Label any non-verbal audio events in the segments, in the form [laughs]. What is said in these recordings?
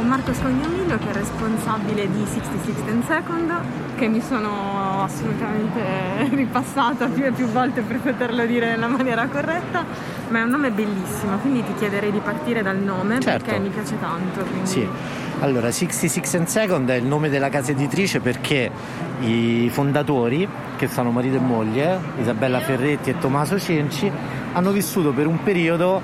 Con Marco Scognamillo che è responsabile di 66 and Second che mi sono assolutamente [laughs] ripassata più e più volte per poterlo dire nella maniera corretta, ma è un nome bellissimo, quindi ti chiederei di partire dal nome Certo. perché mi piace tanto. quindi- Sì, allora 66 and Second è il nome della casa editrice perché i fondatori, che sono marito e moglie, Isabella Ferretti e Tommaso Cenci, hanno vissuto per un periodo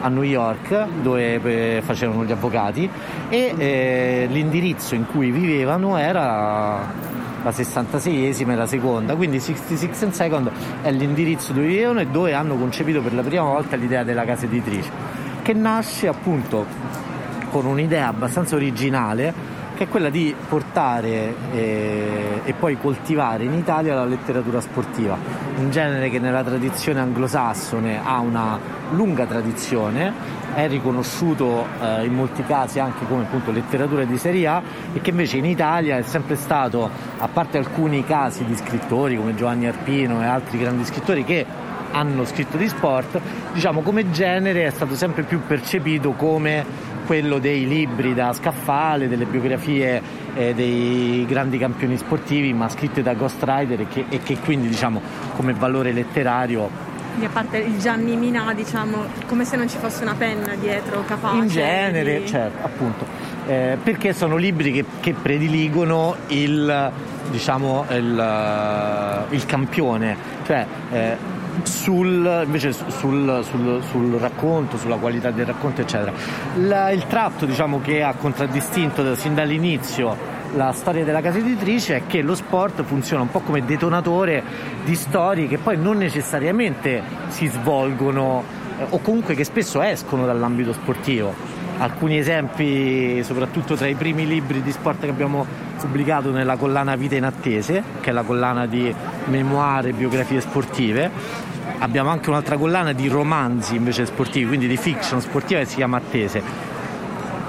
a New York dove eh, facevano gli avvocati e eh, l'indirizzo in cui vivevano era la 66esima e la seconda, quindi 66 and Second è l'indirizzo dove vivevano e dove hanno concepito per la prima volta l'idea della casa editrice, che nasce appunto con un'idea abbastanza originale che è quella di portare eh, e poi coltivare in Italia la letteratura sportiva, un genere che nella tradizione anglosassone ha una lunga tradizione, è riconosciuto eh, in molti casi anche come appunto letteratura di serie A e che invece in Italia è sempre stato, a parte alcuni casi di scrittori come Giovanni Arpino e altri grandi scrittori che hanno scritto di sport, diciamo come genere è stato sempre più percepito come quello dei libri da scaffale, delle biografie eh, dei grandi campioni sportivi, ma scritte da ghostwriter e che, e che quindi diciamo come valore letterario Quindi a parte il Gianni Minà, diciamo, come se non ci fosse una penna dietro capace. in genere, di- certo, appunto, eh, perché sono libri che, che prediligono il, diciamo, il, il campione, cioè eh, sul, invece su- sul, sul- sul racconto, sulla qualità del racconto, eccetera. La- il tratto diciamo, che ha contraddistinto sin dall'inizio la storia della casa editrice è che lo sport funziona un po' come detonatore di storie che poi non necessariamente si svolgono eh, o comunque che spesso escono dall'ambito sportivo. Alcuni esempi, soprattutto tra i primi libri di sport che abbiamo pubblicato nella collana Vita in Attese, che è la collana di memoire e biografie sportive. Abbiamo anche un'altra collana di romanzi invece sportivi, quindi di fiction sportiva che si chiama Attese.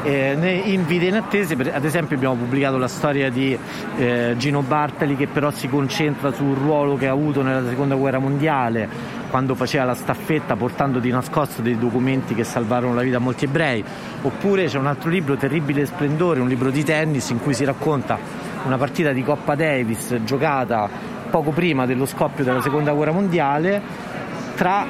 Eh, in Vita in Attese, ad esempio, abbiamo pubblicato la storia di eh, Gino Bartali che però si concentra sul ruolo che ha avuto nella seconda guerra mondiale quando faceva la staffetta portando di nascosto dei documenti che salvarono la vita a molti ebrei. Oppure c'è un altro libro, Terribile Splendore, un libro di tennis in cui si racconta una partita di Coppa Davis giocata poco prima dello scoppio della seconda guerra mondiale tra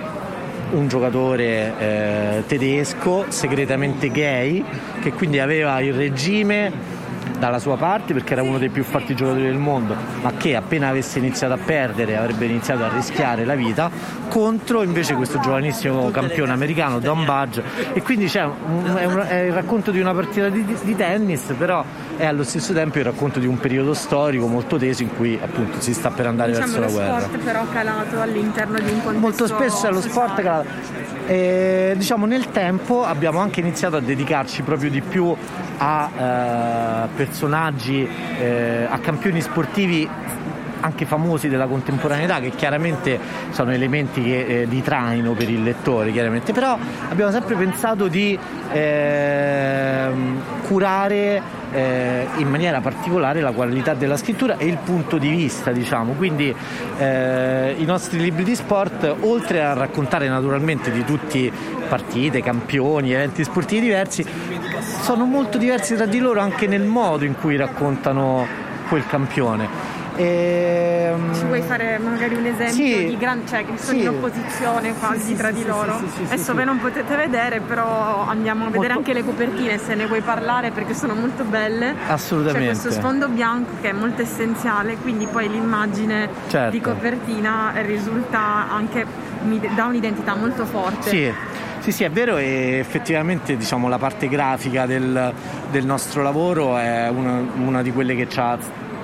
un giocatore eh, tedesco segretamente gay che quindi aveva il regime dalla sua parte perché era uno dei più forti giocatori del mondo ma che appena avesse iniziato a perdere avrebbe iniziato a rischiare la vita contro invece questo giovanissimo campione americano Don Budge. E quindi c'è un- è, un- è il racconto di una partita di, di tennis però è allo stesso tempo il racconto di un periodo storico molto teso in cui appunto si sta per andare Diciamo verso lo la guerra. sport però calato all'interno di un contesto molto spesso è lo sport che e, diciamo nel tempo abbiamo anche iniziato a dedicarci proprio di più a eh, personaggi, eh, a campioni sportivi anche famosi della contemporaneità che chiaramente sono elementi che, eh, di traino per il lettore chiaramente. Però abbiamo sempre pensato di ehm, curare eh, in maniera particolare la qualità della scrittura e il punto di vista diciamo. Quindi eh, i nostri libri di sport oltre a raccontare naturalmente di tutti partite, campioni, eventi sportivi diversi sono molto diversi tra di loro anche nel modo in cui raccontano quel campione Ehm, Ci vuoi fare magari un esempio Sì. di gran, cioè che sono Sì. in opposizione quasi sì, tra di loro? sì, sì, sì, Adesso voi non potete vedere, però andiamo a vedere Molto- anche le copertine se ne vuoi parlare perché sono molto belle. Assolutamente. C'è questo sfondo bianco che è molto essenziale, quindi poi l'immagine Certo. di copertina risulta anche mi dà un'identità molto forte. Sì, sì, sì, è vero e effettivamente diciamo, la parte grafica del, del nostro lavoro è una, una di quelle che ci ha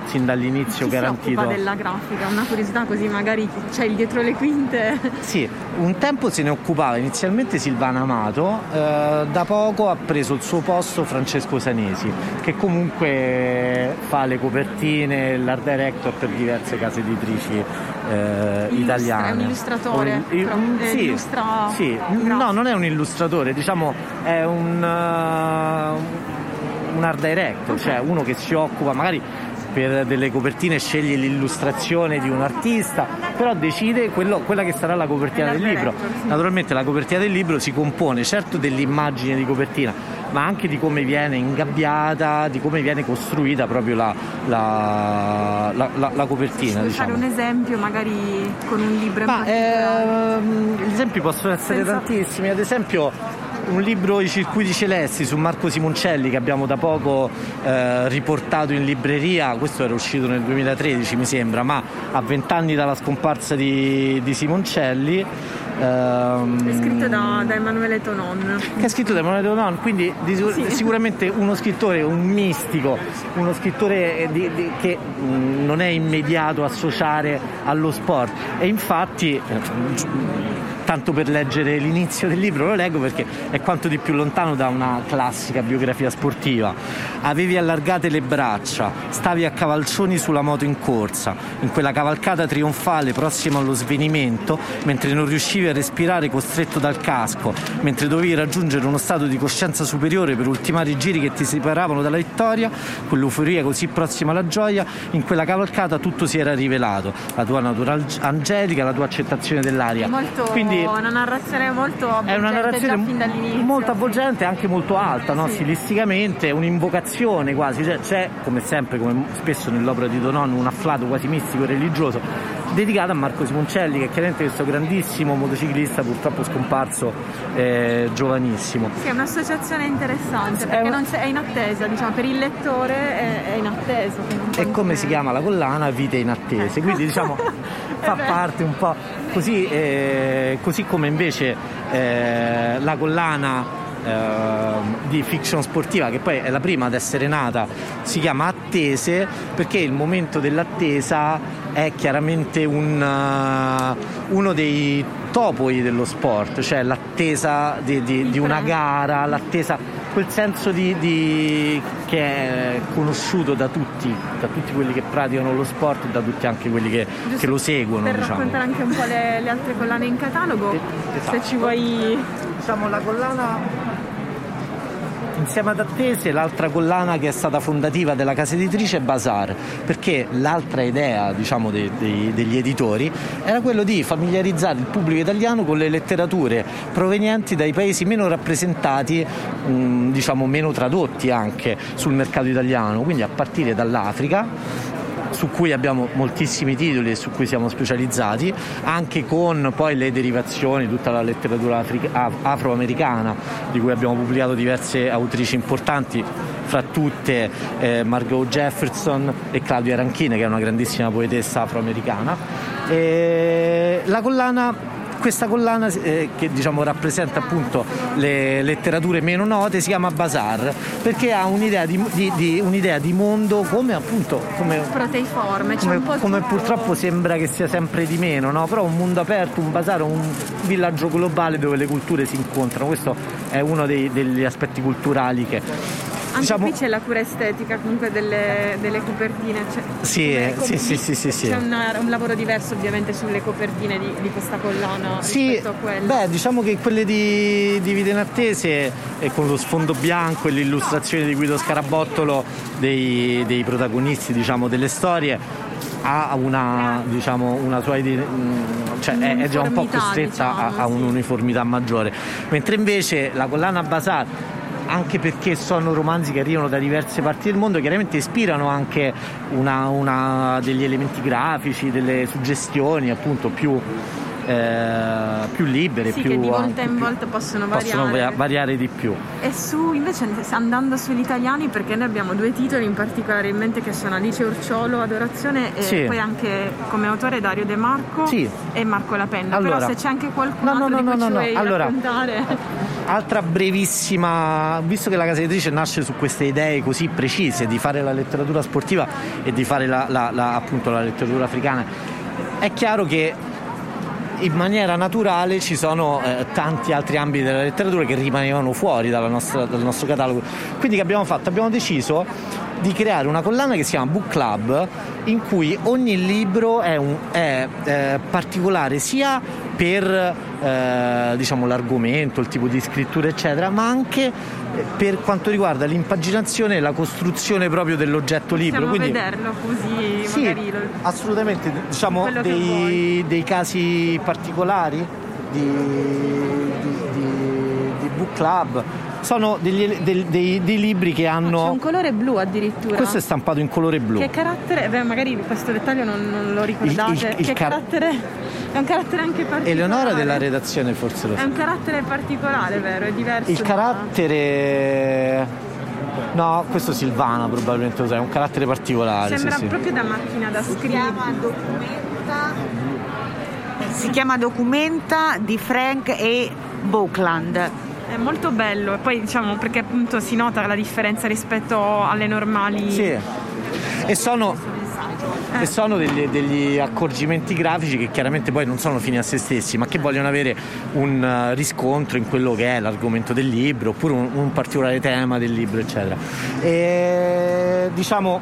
sin dall'inizio Chi garantito. occupa della grafica? Una curiosità così magari c'è il dietro le quinte. [laughs] Sì, un tempo se ne occupava inizialmente Silvana Amato, eh, da poco ha preso il suo posto Francesco Sanesi, che comunque fa le copertine, l'art director per diverse case editrici eh, Illustra- italiane. è un illustratore, Un- il- un- eh, sì, illustra sì. no, non è un illustratore, diciamo è un, uh, un art director, cioè uno che si occupa magari per delle copertine sceglie l'illustrazione di un artista, però decide quello- quella che sarà la copertina del libro. Naturalmente la copertina del libro si compone certo dell'immagine di copertina, ma anche di come viene ingabbiata, di come viene costruita proprio la, la, la, la copertina. Puoi diciamo. fare un esempio magari con un libro Ma, ehm, gli esempi possono essere Senza- tantissimi, ad esempio un libro I circuiti celesti su Marco Simoncelli che abbiamo da poco eh, riportato in libreria, questo era uscito nel 2013 mi sembra, ma a vent'anni dalla scomparsa di, di Simoncelli. ehm, È scritto da, da Emanuele Tonon. che è scritto da Emanuele Donon, quindi di Sì. sicuramente uno scrittore, un mistico, uno scrittore eh, di- di- che mh, non è immediato associare allo sport e infatti eh, tanto per leggere l'inizio del libro lo leggo perché è quanto di più lontano da una classica biografia sportiva. Avevi allargate le braccia, stavi a cavalcioni sulla moto in corsa, in quella cavalcata trionfale prossima allo svenimento, mentre non riuscivi a respirare costretto dal casco, mentre dovevi raggiungere uno stato di coscienza superiore per ultimare i giri che ti separavano dalla vittoria, quell'euforia così prossima alla gioia, in quella cavalcata tutto si era rivelato, la tua natura ang- angelica, la tua accettazione dell'aria. Molto, Quindi una narrazione molto è una avvolgente narrazione fin dall'inizio. molto avvolgente e anche molto alta, no? Sì. stilisticamente, è un'invocazione quasi, cioè, c'è come sempre, come spesso nell'opera di Donon, un afflato quasi mistico e religioso dedicato a Marco Simoncelli, che è chiaramente questo grandissimo motociclista purtroppo scomparso eh, giovanissimo. Sì, è un'associazione interessante È perché c'è- è in attesa, diciamo, per il lettore è, è in attesa. E come si chiama la collana? Vite inattese, quindi diciamo [laughs] fa parte un po' così, eh, così come invece eh, la collana ehm, di fiction sportiva che poi è la prima ad essere nata si chiama Attese perché il momento dell'attesa è chiaramente un, eh, uno dei topoi dello sport cioè l'attesa di, di- di una gara l'attesa quel senso di, di- che è conosciuto da tutti da tutti quelli che praticano lo sport e da tutti anche quelli che, che lo seguono Per diciamo. raccontare anche un po' le, le altre collane in catalogo, Esatto. se ci vuoi... diciamo la collana insieme ad Attese l'altra collana che è stata fondativa della casa editrice è Bazar perché l'altra idea diciamo dei- dei- degli editori era quello di familiarizzare il pubblico italiano con le letterature provenienti dai paesi meno rappresentati mh, diciamo meno tradotti anche sul mercato italiano quindi a partire dall'Africa su cui abbiamo moltissimi titoli e su cui siamo specializzati, anche con poi le derivazioni, tutta la letteratura afroamericana, di cui abbiamo pubblicato diverse autrici importanti, fra tutte eh, Margot Jefferson e Claudia Ranchine, che è una grandissima poetessa afroamericana. E la collana questa collana eh, che diciamo rappresenta appunto le letterature meno note si chiama Bazar perché ha un'idea di, di- di- un'idea di mondo come appunto come, proteiforme, come, come purtroppo sembra che sia sempre di meno, no? però un mondo aperto, un bazar, un villaggio globale dove le culture si incontrano, questo è uno dei- degli aspetti culturali che Anche diciamo, qui c'è la cura estetica comunque delle, delle copertine. Cioè, Sì, eh, sì, sì, sì, sì. C'è una- un lavoro diverso ovviamente sulle copertine di, di questa collana Sì, rispetto a quelle. beh, diciamo che quelle di, di in Attese e con lo sfondo bianco e l'illustrazione di Guido Scarabottolo dei, dei protagonisti diciamo, delle storie ha una, diciamo, una sua idea, mm, cioè è, è già un po' costretta a, diciamo, a sì. un'uniformità maggiore. Mentre invece la collana Bazar anche perché sono romanzi che arrivano da diverse parti del mondo, chiaramente ispirano anche una- una- degli elementi grafici, delle suggestioni appunto più, eh, più libere, Sì, più, che di volta in volta possono possono variare. va- variare di più. E su invece andando sugli italiani, perché noi abbiamo due titoli in particolare in mente che sono Alice Urciolo, Adorazione e Sì. poi anche come autore Dario De Marco Sì. e Marco La Penna. Allora. Però se c'è anche qualcun No, no, no, no, no, vuoi allora. raccontare. Altra brevissima, visto che la casa editrice nasce su queste idee così precise di fare la letteratura sportiva e di fare la, la- la- appunto la letteratura africana, è chiaro che in maniera naturale ci sono eh, tanti altri ambiti della letteratura che rimanevano fuori nostra- dal nostro catalogo. Quindi che abbiamo fatto? Abbiamo deciso di creare una collana che si chiama Book Club in cui ogni libro è, un- è, eh, particolare sia per eh, diciamo, l'argomento, il tipo di scrittura eccetera, ma anche eh, per quanto riguarda l'impaginazione e la costruzione proprio dell'oggetto libro. Possiamo Quindi, vederlo così sì, lo- assolutamente, diciamo dei, dei casi particolari di, di- di- di book club sono degli, dei, dei, dei, libri che hanno... C'è un colore blu addirittura. Questo è stampato in colore blu. Che carattere, beh, magari questo dettaglio non, non lo ricordate. Il, il, il che car- carattere... È un carattere anche particolare. Eleonora della redazione forse lo sa. È un carattere particolare, vero? È diverso. Il da... carattere... No, questo Silvana probabilmente lo sai, è un carattere particolare. Sembra sì, proprio da macchina da scrivere. Si chiama Documenta. Si chiama Documenta di Frank E. Buckland. È molto bello e poi diciamo perché appunto si nota la differenza rispetto alle normali. Sì. E sono eh. e sono degli, degli, accorgimenti grafici che chiaramente poi non sono fini a se stessi, ma che vogliono avere un uh, riscontro in quello che è l'argomento del libro, oppure un, un particolare tema del libro, eccetera. E diciamo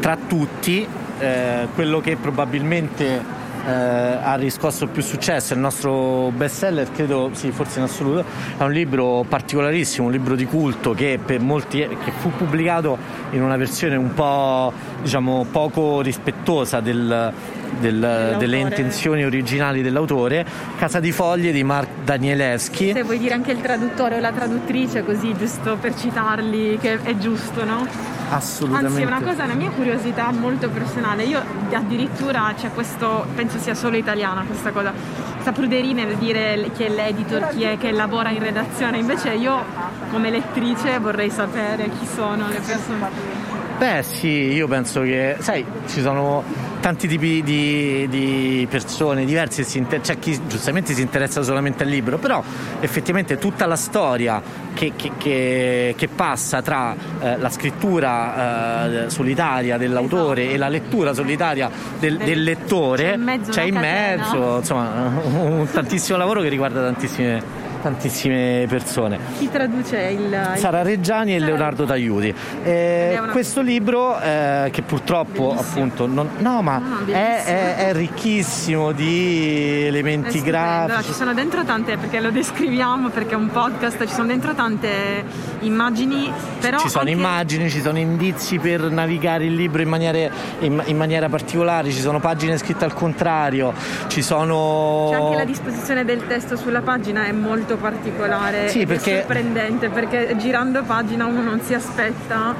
tra tutti eh, quello che probabilmente eh, ha riscosso più successo, il nostro best seller, credo sì, forse in assoluto, è un libro particolarissimo, un libro di culto che per molti che fu pubblicato in una versione un po' diciamo poco rispettosa del, del, delle intenzioni originali dell'autore, Casa di Foglie di Mark Danielewski. Se vuoi dire anche il traduttore o la traduttrice, così giusto per citarli, che è giusto, no? Assolutamente. Anzi, è una cosa, una mia curiosità molto personale. Io addirittura c'è questo, penso sia solo italiana questa cosa. Sta pruderia nel dire chi è l'editor, chi è che lavora in redazione. Invece io come lettrice vorrei sapere chi sono le persone. Beh sì, io penso che, sai, ci sono tanti tipi di, di persone diverse, inter- c'è chi giustamente si interessa solamente al libro, però effettivamente tutta la storia che, che, che, che passa tra eh, la scrittura eh, solitaria dell'autore esatto. e la lettura solitaria del, del lettore, c'è in mezzo, c'è in mezzo insomma, [laughs] un tantissimo lavoro che riguarda tantissime tantissime persone. Chi traduce il... Sara Reggiani e Leonardo Tagliuti. Eh, questo libro eh, che purtroppo Bellissimo. appunto non, no ma no, è, è, è, ricchissimo di elementi grafici. Ci sono dentro tante, perché lo descriviamo perché è un podcast, ci sono dentro tante immagini, però... Ci sono anche... immagini, ci sono indizi per navigare il libro in maniera, in, in maniera particolare, ci sono pagine scritte al contrario, ci sono... C'è anche la disposizione del testo sulla pagina, è molto molto particolare sì, perché... sorprendente perché girando pagina uno non si aspetta.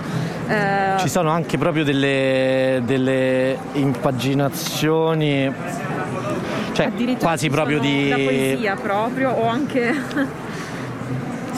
Eh... Ci sono anche proprio delle, delle impaginazioni, cioè quasi proprio di... La poesia proprio o anche...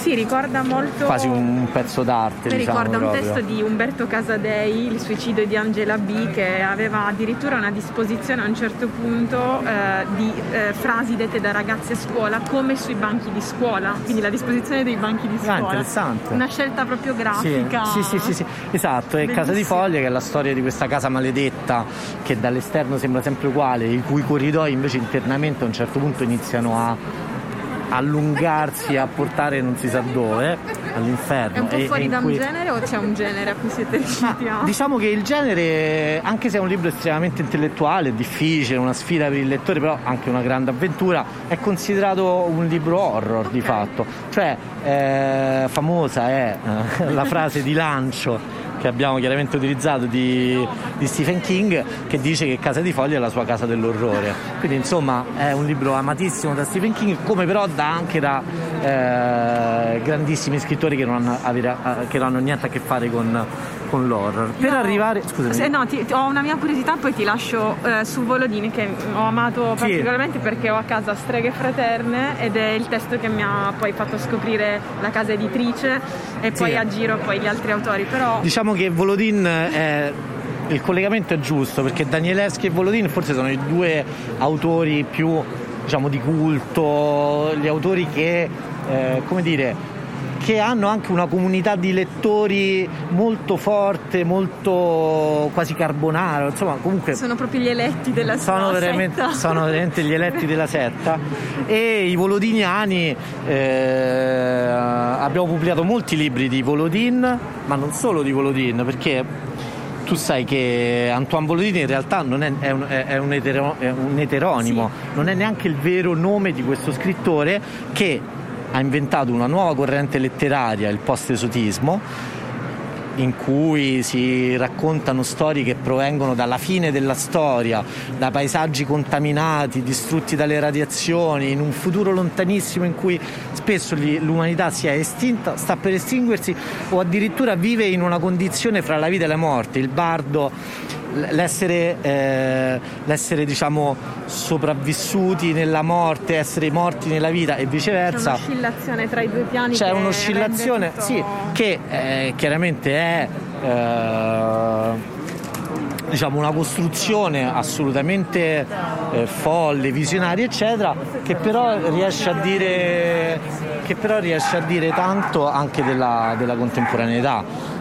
Sì, ricorda molto. Quasi un pezzo d'arte. Mi diciamo, ricorda proprio. un testo di Umberto Casadei, Il suicidio di Angela B, che aveva addirittura una disposizione a un certo punto eh, di eh, frasi dette da ragazzi a scuola come sui banchi di scuola. Quindi la disposizione dei banchi di ah, scuola. Ah, interessante. Una scelta proprio grafica. Sì, sì, sì, sì, esatto. È Casa di Foglie, che è la storia di questa casa maledetta che dall'esterno sembra sempre uguale, i cui corridoi invece internamente a un certo punto iniziano a allungarsi a portare non si sa dove all'inferno. È un po' fuori da cui... un genere o c'è un genere a cui siete riusciti a... Diciamo che il genere, anche se è un libro estremamente intellettuale, difficile, una sfida per il lettore, però anche una grande avventura, è considerato un libro horror okay. di fatto. Cioè, eh, famosa è eh, [laughs] la frase di lancio che abbiamo chiaramente utilizzato di, di, Stephen King che dice che Casa di Foglia è la sua casa dell'orrore. Quindi insomma è un libro amatissimo da Stephen King come però da anche da eh, grandissimi scrittori che non, hanno, eh, che non hanno niente a che fare con con l'horror. Per no, arrivare. Scusami. Se, no, ti, ho una mia curiosità, poi ti lascio eh, su Volodini che ho amato sì. particolarmente perché ho a casa Streghe Fraterne ed è il testo che mi ha poi fatto scoprire la casa editrice e poi sì. a giro poi gli altri autori. Però... Diciamo che Volodin è il collegamento è giusto perché Danieleschi e Volodin forse sono i due autori più diciamo di culto, gli autori che eh, come dire che hanno anche una comunità di lettori molto forte, molto quasi carbonaro, insomma comunque... Sono proprio gli eletti della sono setta. Sono veramente gli eletti della setta e i volodiniani eh, abbiamo pubblicato molti libri di Volodin, ma non solo di Volodin, perché tu sai che Antoine Volodini in realtà non è, è, un, è, un, etero, è un, eteronimo, sì. non è neanche il vero nome di questo scrittore che ha inventato una nuova corrente letteraria, il post-esotismo, in cui si raccontano storie che provengono dalla fine della storia, da paesaggi contaminati, distrutti dalle radiazioni, in un futuro lontanissimo in cui spesso l'umanità si è estinta, sta per estinguersi o addirittura vive in una condizione fra la vita e la morte. Il bardo l'essere, eh, l'essere diciamo, sopravvissuti nella morte, essere morti nella vita e viceversa. C'è un'oscillazione tra i due piani. C'è un'oscillazione tutto... sì, che eh, chiaramente è eh, diciamo, una costruzione assolutamente eh, folle, visionaria, eccetera, che però riesce a dire, che però riesce a dire tanto anche della, della contemporaneità.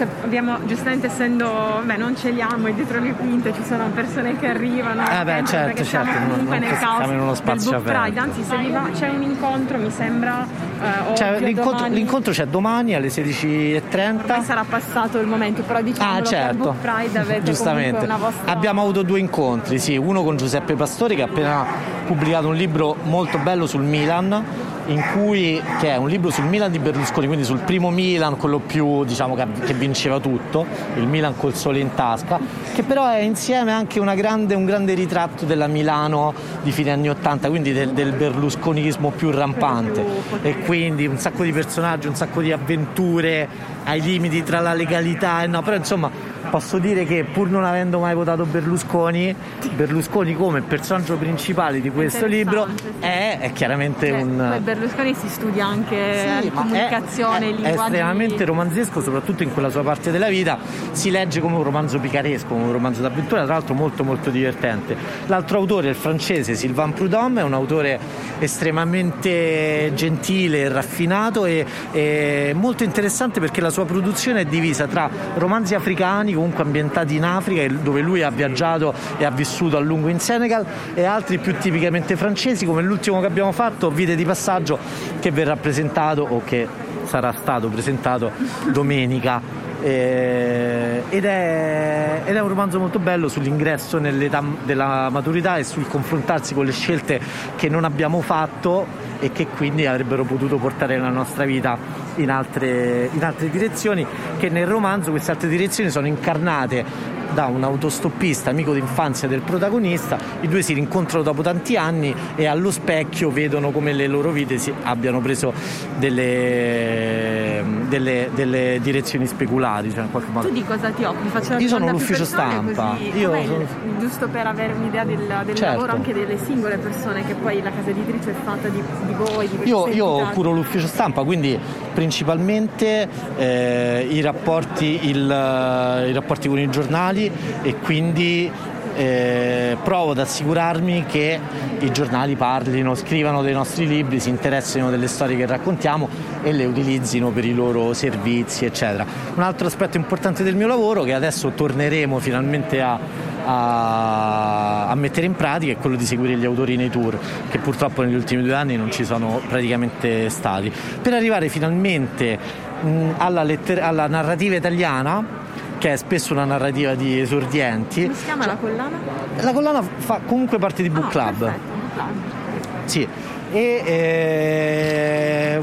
Cioè, abbiamo giustamente essendo, beh non celiamo e dietro le quinte ci sono persone che arrivano. Eh beh certo, certo, comunque non, nel caos siamo in uno spazio del Book Pride, anzi se va, c'è un incontro mi sembra eh, cioè, l'incontro, l'incontro, c'è domani alle 16.30. Ormai sarà passato il momento, però diciamo ah, certo. Book Pride avete Giustamente. una vostra... Abbiamo avuto due incontri, sì, uno con Giuseppe Pastori che ha appena pubblicato un libro molto bello sul Milan in cui, che è un libro sul Milan di Berlusconi, quindi sul primo Milan, quello più diciamo, che vinceva tutto, il Milan col sole in tasca, che però è insieme anche grande, un grande ritratto della Milano di fine anni Ottanta, quindi del, del berlusconismo più rampante. E quindi un sacco di personaggi, un sacco di avventure ai limiti tra la legalità e no, però insomma posso dire che pur non avendo mai votato Berlusconi, Berlusconi come personaggio principale di questo libro è, è chiaramente cioè, un... Berlusconi si studia anche sì, comunicazione, è, è, è estremamente romanzesco, soprattutto in quella sua parte della vita, si legge come un romanzo picaresco, come un romanzo d'avventura, tra l'altro molto molto divertente. L'altro autore il francese Sylvain Prudhomme, è un autore estremamente gentile, raffinato e, e molto interessante perché la sua produzione è divisa tra romanzi africani comunque ambientati in Africa dove lui ha viaggiato e ha vissuto a lungo in Senegal e altri più tipicamente francesi come l'ultimo che abbiamo fatto Vite di passaggio che verrà presentato o che sarà stato presentato domenica. Eh, ed, è, ed, è, un romanzo molto bello sull'ingresso nell'età della maturità e sul confrontarsi con le scelte che non abbiamo fatto e che quindi avrebbero potuto portare la nostra vita in altre, in altre direzioni, che nel romanzo queste altre direzioni sono incarnate da un autostoppista amico d'infanzia del protagonista, i due si rincontrano dopo tanti anni e allo specchio vedono come le loro vite si, abbiano preso delle, delle, delle direzioni speculari. Cioè tu di cosa ti occupi? Faccio Io sono l'ufficio stampa. Io sono... Giusto per avere un'idea del, del certo. lavoro anche delle singole persone, che poi la casa editrice è fatta di, di voi. Di io, io curo l'ufficio stampa, quindi principalmente eh, i, rapporti, il, i rapporti con i giornali e quindi eh, provo ad assicurarmi che i giornali parlino, scrivano dei nostri libri, si interessino delle storie che raccontiamo e le utilizzino per i loro servizi, eccetera. Un altro aspetto importante del mio lavoro, che adesso torneremo finalmente a, a, a mettere in pratica, è quello di seguire gli autori nei tour, che purtroppo negli ultimi due anni non ci sono praticamente stati, per arrivare finalmente mh, alla, letter- alla narrativa italiana che è spesso una narrativa di esordienti. Come si chiama la collana? La collana fa comunque parte di Book ah, Club. Perfetto, Sì, e eh,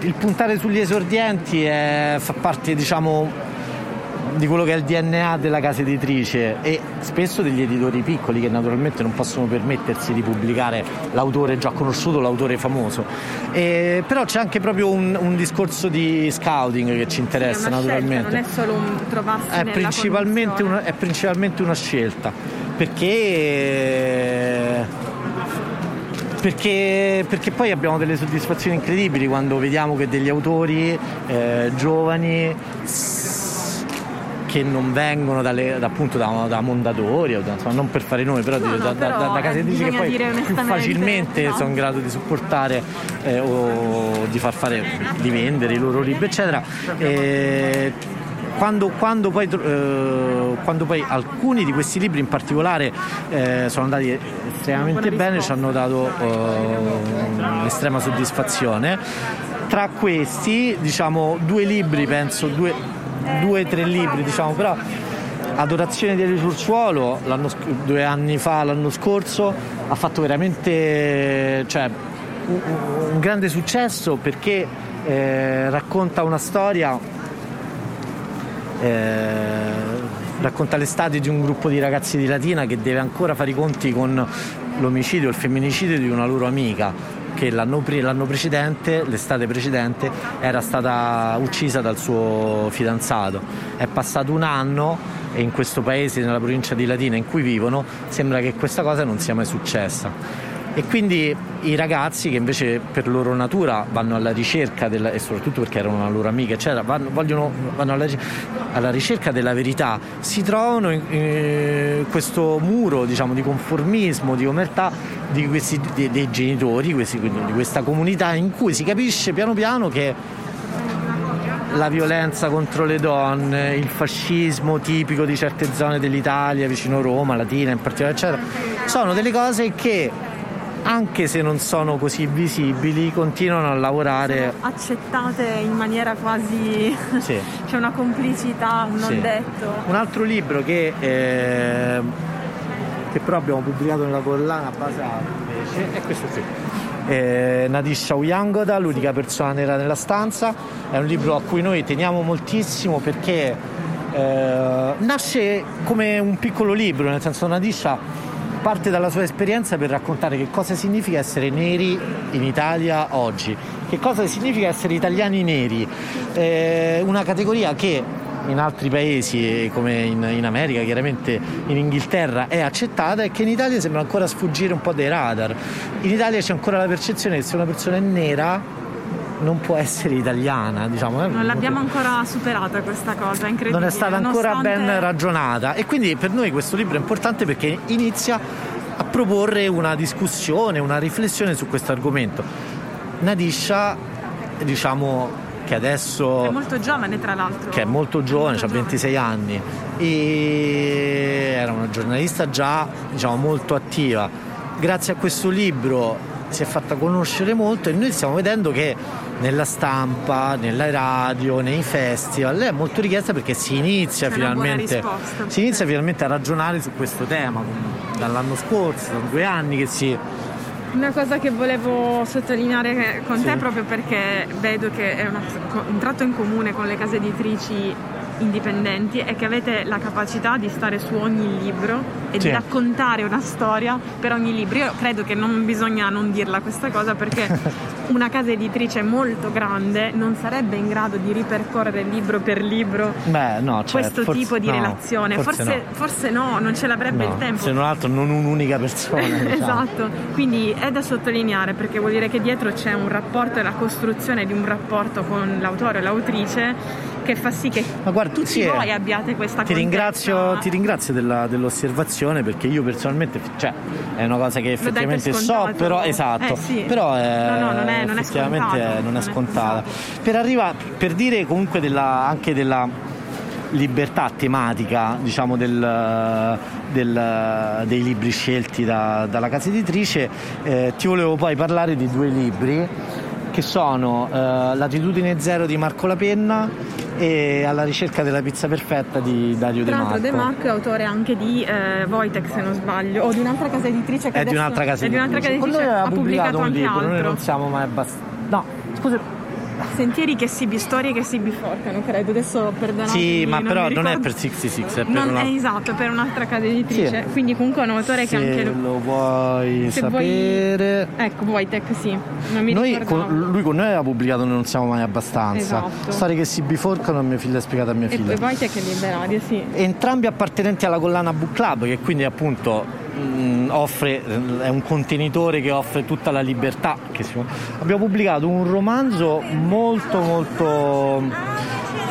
il puntare sugli esordienti è, fa parte diciamo di quello che è il DNA della casa editrice e spesso degli editori piccoli che naturalmente non possono permettersi di pubblicare l'autore già conosciuto, l'autore famoso. E, però c'è anche proprio un, un, discorso di scouting che ci interessa sì, naturalmente. Non è solo un trovarsi è principalmente, una, è principalmente una scelta perché perché, perché, poi abbiamo delle soddisfazioni incredibili quando vediamo che degli autori eh, giovani che non vengono dalle, da, appunto da, da Mondadori, da, insomma, non per fare nomi, però, no, da, però da, da case editrici che poi più facilmente no. sono in grado di supportare eh, o di far fare, di vendere i loro libri, eccetera. E, quando, quando, poi, eh, quando, poi, alcuni di questi libri in particolare eh, sono andati estremamente bene, ci hanno dato eh, un'estrema soddisfazione. Tra questi, diciamo, due libri, penso, due, due o tre libri, diciamo, però Adorazione sul suolo, due anni fa, l'anno scorso, ha fatto veramente cioè, un, un grande successo perché eh, racconta una storia, eh, racconta l'estate di un gruppo di ragazzi di Latina che deve ancora fare i conti con l'omicidio, il femminicidio di una loro amica che l'anno, l'anno precedente, l'estate precedente, era stata uccisa dal suo fidanzato. È passato un anno e in questo paese, nella provincia di Latina in cui vivono, sembra che questa cosa non sia mai successa e quindi i ragazzi che invece per loro natura vanno alla ricerca della, e soprattutto perché erano una loro amica eccetera vanno, vogliono, vanno alla, alla, ricerca della verità. Si trovano in, in questo muro diciamo, di conformismo di omertà di questi, dei, dei genitori questi, di questa comunità in cui si capisce piano piano che la violenza contro le donne, il fascismo tipico di certe zone dell'Italia, vicino Roma, Latina in particolare, eccetera, sono delle cose che anche se non sono così visibili, continuano a lavorare. Sono accettate in maniera quasi. Sì. [laughs] c'è una complicità, un non sì. detto. Un altro libro che, eh, che però abbiamo pubblicato nella collana basata invece è questo qui. Eh, Nadisha Uyangoda, l'unica persona nera nella stanza, è un libro a cui noi teniamo moltissimo perché eh, nasce come un piccolo libro, nel senso Nadisha parte dalla sua esperienza per raccontare che cosa significa essere neri in Italia oggi, che cosa significa essere italiani neri, eh, una categoria che in altri paesi come in, in, America, chiaramente in Inghilterra è accettata e che in Italia sembra ancora sfuggire un po' dai radar. In Italia c'è ancora la percezione che se una persona è nera non può essere italiana, diciamo. Eh, non l'abbiamo ancora superata questa cosa, incredibile. Non è stata ancora nonostante... ben ragionata e quindi per noi questo libro è importante perché inizia a proporre una discussione, una riflessione su questo argomento. Nadisha, diciamo che adesso... È molto giovane tra l'altro. Che è molto giovane, ha 26 anni e era una giornalista già diciamo, molto attiva. Grazie a questo libro si è fatta conoscere molto e noi stiamo vedendo che nella stampa, nella radio, nei festival è molto richiesta perché si inizia, finalmente, si inizia finalmente a ragionare su questo tema dall'anno scorso, sono due anni che si una cosa che volevo sottolineare con sì. te proprio perché vedo che è una, un tratto in comune con le case editrici indipendenti è che avete la capacità di stare su ogni libro e sì. di raccontare una storia per ogni libro. Io credo che non bisogna non dirla questa cosa perché [laughs] una casa editrice molto grande non sarebbe in grado di ripercorrere libro per libro Beh, no, cioè, questo forse, tipo di no, relazione. Forse, forse, no. forse, no. non ce l'avrebbe il tempo. Se non altro non un'unica persona. [laughs] diciamo. esatto, quindi è da sottolineare perché vuol dire che dietro c'è un rapporto e la costruzione di un rapporto con l'autore o l'autrice che fa sì che Ma guarda, tu tutti voi abbiate questa ti ringrazio, ti ringrazio della, dell'osservazione perché io personalmente cioè, è una cosa che effettivamente so però esatto. Eh, sì. però è, no, no, non è, non è non è scontata per, arriva, per dire comunque della, anche della libertà tematica diciamo, del, del, dei libri scelti da, dalla casa editrice eh, ti volevo poi parlare di due libri che sono eh, Latitudine Zero di Marco La Penna e Alla ricerca della pizza perfetta di Dario Tra De Marco. De Marco è autore anche di eh, Wojtek se non sbaglio, o di un'altra casa editrice che è di un'altra casa editrice. È di un'altra casa editrice. ha pubblicato, pubblicato un libro, altro. noi non siamo mai abbastanza... No, scusa Sentieri che si storie che si biforcano, credo. Adesso perdonate. Sì, ma non però non è per 66, è per non una... è esatto, è per un'altra casa editrice. Sì. Quindi comunque è un autore Se che anche lo vuoi se sapere. Vuoi... Ecco, Wojtek, sì. Noi con, lui con noi aveva pubblicato Non siamo mai abbastanza. Esatto. Storie che si biforcano a mia figlia spiegata a mia e figlia. E poi Wojtek è liberario, sì. Entrambi appartenenti alla collana Book Club, che quindi appunto offre, è un contenitore che offre tutta la libertà. Abbiamo pubblicato un romanzo molto molto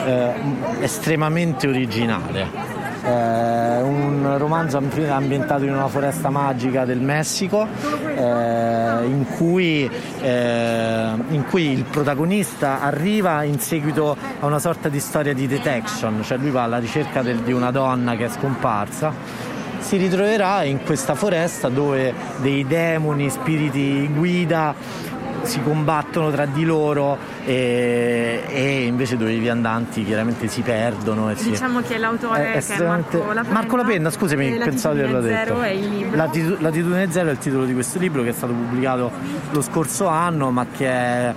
eh, estremamente originale. Eh, un romanzo ambientato in una foresta magica del Messico eh, in, cui, eh, in, cui, il protagonista arriva in seguito a una sorta di storia di detection, cioè lui va alla ricerca del, di una donna che è scomparsa si ritroverà in questa foresta dove dei demoni, spiriti guida si combattono tra di loro e, e, invece dove i viandanti chiaramente si perdono. E diciamo si, che l'autore è, che è Marco La Penna. Marco La Penna, scusami, pensavo di averlo detto. È il libro. Latitudine Zero è il titolo di questo libro che è stato pubblicato lo scorso anno ma che è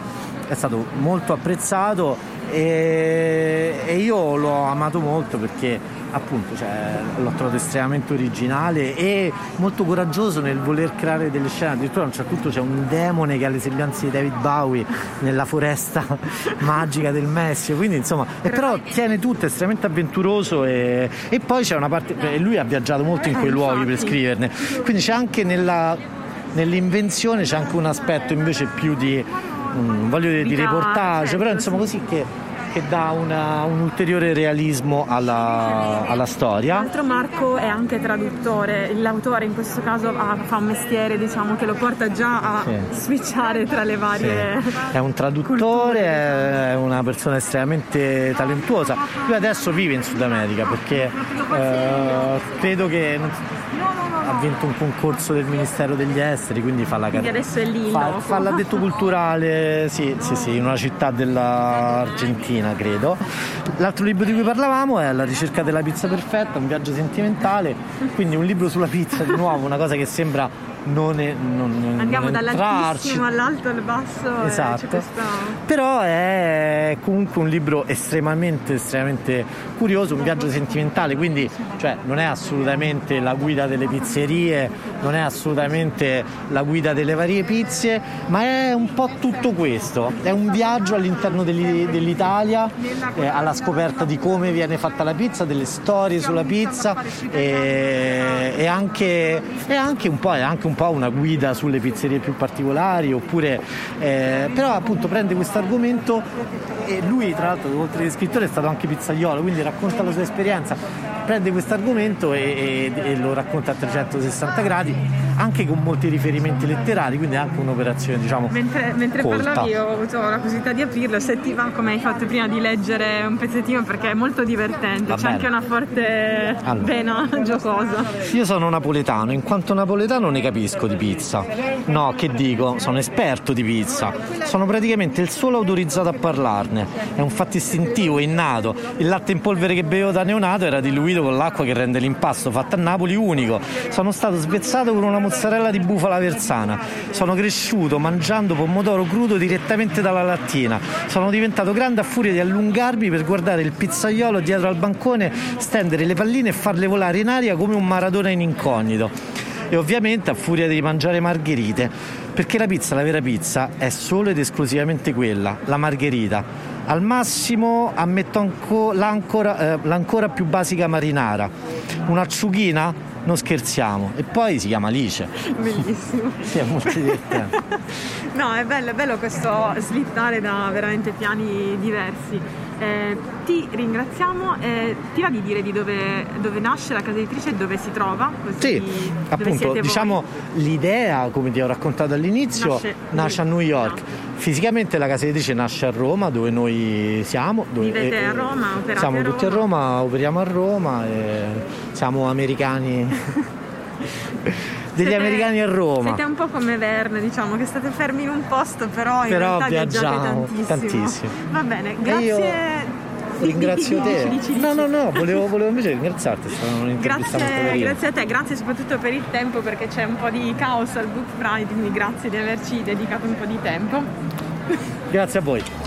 è stato molto apprezzato e, e io l'ho amato molto perché appunto cioè, l'ho trovato estremamente originale e molto coraggioso nel voler creare delle scene. Addirittura a un certo punto c'è un demone che ha le sembianze di David Bowie nella foresta [laughs] magica del Messico. Quindi insomma e però tiene tutto è estremamente avventuroso e, e poi c'è una parte e lui ha viaggiato molto in quei luoghi per scriverne. Quindi c'è anche nella, nell'invenzione c'è anche un aspetto invece più di mm, voglio dire di reportage però insomma così che che dà una, un ulteriore realismo alla, alla storia. Tra l'altro Marco è anche traduttore, l'autore in questo caso ha, fa un mestiere diciamo, che lo porta già a sì. switchare tra le varie... Sì. È un traduttore, culture. è una persona estremamente talentuosa. Lui adesso vive in Sud America perché eh, credo che ha vinto un concorso del Ministero degli Esteri, quindi fa la quindi adesso è lì fa, fa l'addetto culturale, sì, sì, sì, in una città dell'Argentina, credo. L'altro libro di cui parlavamo è La ricerca della pizza perfetta, un viaggio sentimentale, quindi un libro sulla pizza di nuovo, una cosa che sembra non, è, non, non andiamo non dall'altissimo all'alto al basso esatto. questa... però è comunque un libro estremamente estremamente curioso un viaggio sentimentale quindi cioè, non è assolutamente la guida delle pizzerie non è assolutamente la guida delle varie pizze ma è un po' tutto questo. È un viaggio all'interno dell'Italia eh, alla scoperta di come viene fatta la pizza delle storie sulla pizza e, e anche, e anche un po' anche un po' una guida sulle pizzerie più particolari, oppure eh, però appunto prende questo argomento e lui tra l'altro oltre che scrittore è stato anche pizzaiolo, quindi racconta la sua esperienza, prende questo argomento e, e, e lo racconta a 360 gradi, anche con molti riferimenti letterari, quindi è anche un'operazione diciamo mentre, mentre parlavi ho avuto la curiosità di aprirlo, se ti va come hai fatto prima di leggere un pezzettino perché è molto divertente, va c'è bene. anche una forte allora. vena giocosa. Io sono napoletano, in quanto napoletano ne capisco capisco di pizza. No, che dico, sono esperto di pizza. Sono praticamente il solo autorizzato a parlarne. È un fatto istintivo, innato. Il latte in polvere che bevo da neonato era diluito con l'acqua che rende l'impasto fatto a Napoli unico. Sono stato svezzato con una mozzarella di bufala versana. Sono cresciuto mangiando pomodoro crudo direttamente dalla lattina. Sono diventato grande a furia di allungarmi per guardare il pizzaiolo dietro al bancone stendere le palline e farle volare in aria come un maratona in incognito e ovviamente a furia di mangiare margherite, perché la pizza, la vera pizza, è solo ed esclusivamente quella, la margherita. Al massimo ammetto anco, l'ancora, eh, l'ancora più basica marinara. Un'acciughina? Non scherziamo. E poi si chiama Alice. Bellissimo. [laughs] sì, è molto divertente. [laughs] no, è bello, è bello questo slittare da veramente piani diversi. Eh, ti ringraziamo, eh, ti va di dire di dove, dove, nasce la casa editrice e dove si trova? Così, sì, appunto, diciamo l'idea, come ti ho raccontato all'inizio, nasce, nasce a New York. Fisicamente la casa editrice nasce a Roma, dove noi siamo. Dove, Vivete a Roma, operate Siamo a tutti a Roma, operiamo a Roma e siamo americani. [laughs] degli siete, americani a Roma. Siete un po' come Verne, diciamo, che state fermi in un posto, però in però realtà viaggiate tantissimo. tantissimo. Va bene, grazie. Io... Ringrazio te. No, no, no, volevo, volevo invece ringraziarti, grazie, grazie a te, grazie soprattutto per il tempo perché c'è un po' di caos al Book Pride, quindi grazie di averci dedicato un po' di tempo. Grazie a voi.